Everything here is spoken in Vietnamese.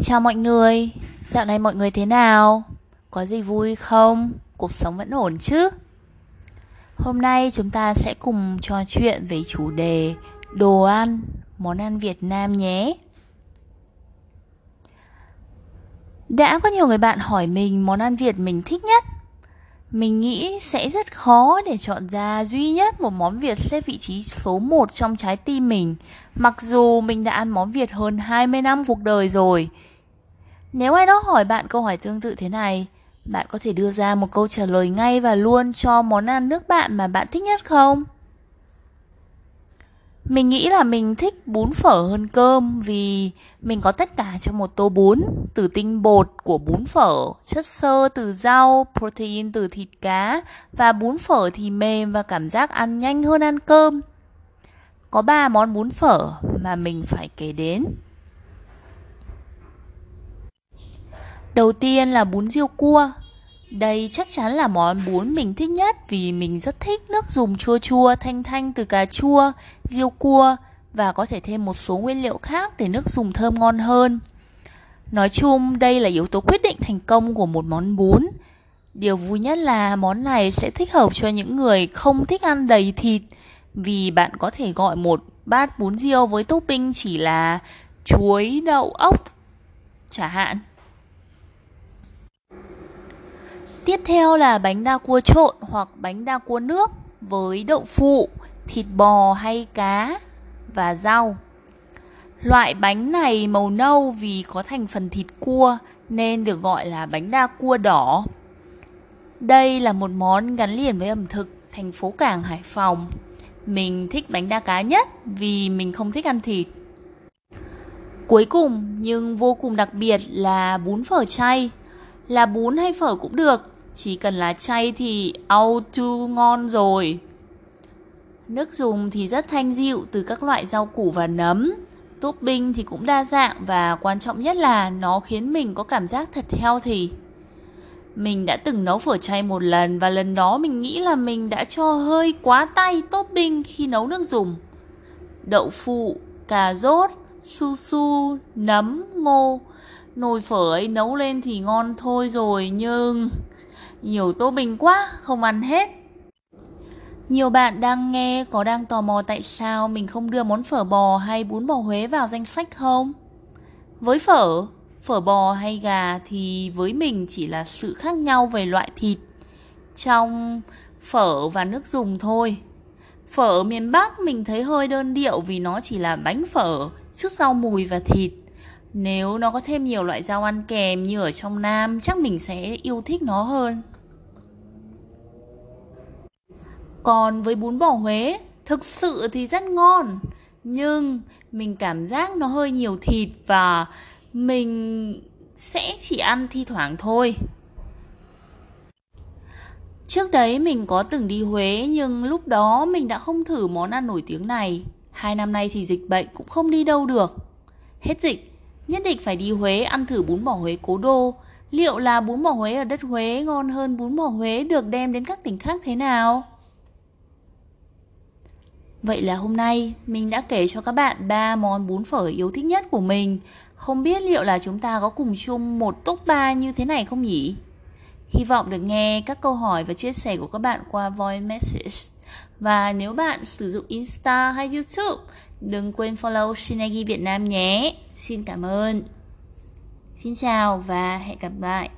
Chào mọi người, dạo này mọi người thế nào? Có gì vui không? Cuộc sống vẫn ổn chứ? Hôm nay chúng ta sẽ cùng trò chuyện về chủ đề đồ ăn, món ăn Việt Nam nhé. Đã có nhiều người bạn hỏi mình món ăn Việt mình thích nhất. Mình nghĩ sẽ rất khó để chọn ra duy nhất một món Việt xếp vị trí số 1 trong trái tim mình, mặc dù mình đã ăn món Việt hơn 20 năm cuộc đời rồi. Nếu ai đó hỏi bạn câu hỏi tương tự thế này, bạn có thể đưa ra một câu trả lời ngay và luôn cho món ăn nước bạn mà bạn thích nhất không? Mình nghĩ là mình thích bún phở hơn cơm vì mình có tất cả trong một tô bún, từ tinh bột của bún phở, chất xơ từ rau, protein từ thịt cá và bún phở thì mềm và cảm giác ăn nhanh hơn ăn cơm. Có 3 món bún phở mà mình phải kể đến. Đầu tiên là bún riêu cua. Đây chắc chắn là món bún mình thích nhất vì mình rất thích nước dùng chua chua thanh thanh từ cà chua, riêu cua và có thể thêm một số nguyên liệu khác để nước dùng thơm ngon hơn. Nói chung, đây là yếu tố quyết định thành công của một món bún. Điều vui nhất là món này sẽ thích hợp cho những người không thích ăn đầy thịt vì bạn có thể gọi một bát bún riêu với topping chỉ là chuối, đậu, ốc chả hạn. Tiếp theo là bánh đa cua trộn hoặc bánh đa cua nước với đậu phụ, thịt bò hay cá và rau. Loại bánh này màu nâu vì có thành phần thịt cua nên được gọi là bánh đa cua đỏ. Đây là một món gắn liền với ẩm thực thành phố Cảng Hải Phòng. Mình thích bánh đa cá nhất vì mình không thích ăn thịt. Cuối cùng nhưng vô cùng đặc biệt là bún phở chay. Là bún hay phở cũng được, chỉ cần là chay thì auto ngon rồi. Nước dùng thì rất thanh dịu từ các loại rau củ và nấm. Topping thì cũng đa dạng và quan trọng nhất là nó khiến mình có cảm giác thật healthy. Mình đã từng nấu phở chay một lần và lần đó mình nghĩ là mình đã cho hơi quá tay topping khi nấu nước dùng. Đậu phụ, cà rốt, su su, nấm, ngô. Nồi phở ấy nấu lên thì ngon thôi rồi nhưng nhiều tô bình quá, không ăn hết. Nhiều bạn đang nghe có đang tò mò tại sao mình không đưa món phở bò hay bún bò Huế vào danh sách không? Với phở, phở bò hay gà thì với mình chỉ là sự khác nhau về loại thịt trong phở và nước dùng thôi. Phở ở miền Bắc mình thấy hơi đơn điệu vì nó chỉ là bánh phở, chút rau mùi và thịt. Nếu nó có thêm nhiều loại rau ăn kèm như ở trong Nam chắc mình sẽ yêu thích nó hơn. Còn với bún bò Huế, thực sự thì rất ngon. Nhưng mình cảm giác nó hơi nhiều thịt và mình sẽ chỉ ăn thi thoảng thôi. Trước đấy mình có từng đi Huế nhưng lúc đó mình đã không thử món ăn nổi tiếng này. Hai năm nay thì dịch bệnh cũng không đi đâu được. Hết dịch, nhất định phải đi Huế ăn thử bún bò Huế cố đô. Liệu là bún bò Huế ở đất Huế ngon hơn bún bò Huế được đem đến các tỉnh khác thế nào? Vậy là hôm nay mình đã kể cho các bạn ba món bún phở yêu thích nhất của mình. Không biết liệu là chúng ta có cùng chung một top 3 như thế này không nhỉ? Hy vọng được nghe các câu hỏi và chia sẻ của các bạn qua voice message. Và nếu bạn sử dụng Insta hay YouTube, đừng quên follow Shinagi Việt Nam nhé. Xin cảm ơn. Xin chào và hẹn gặp lại.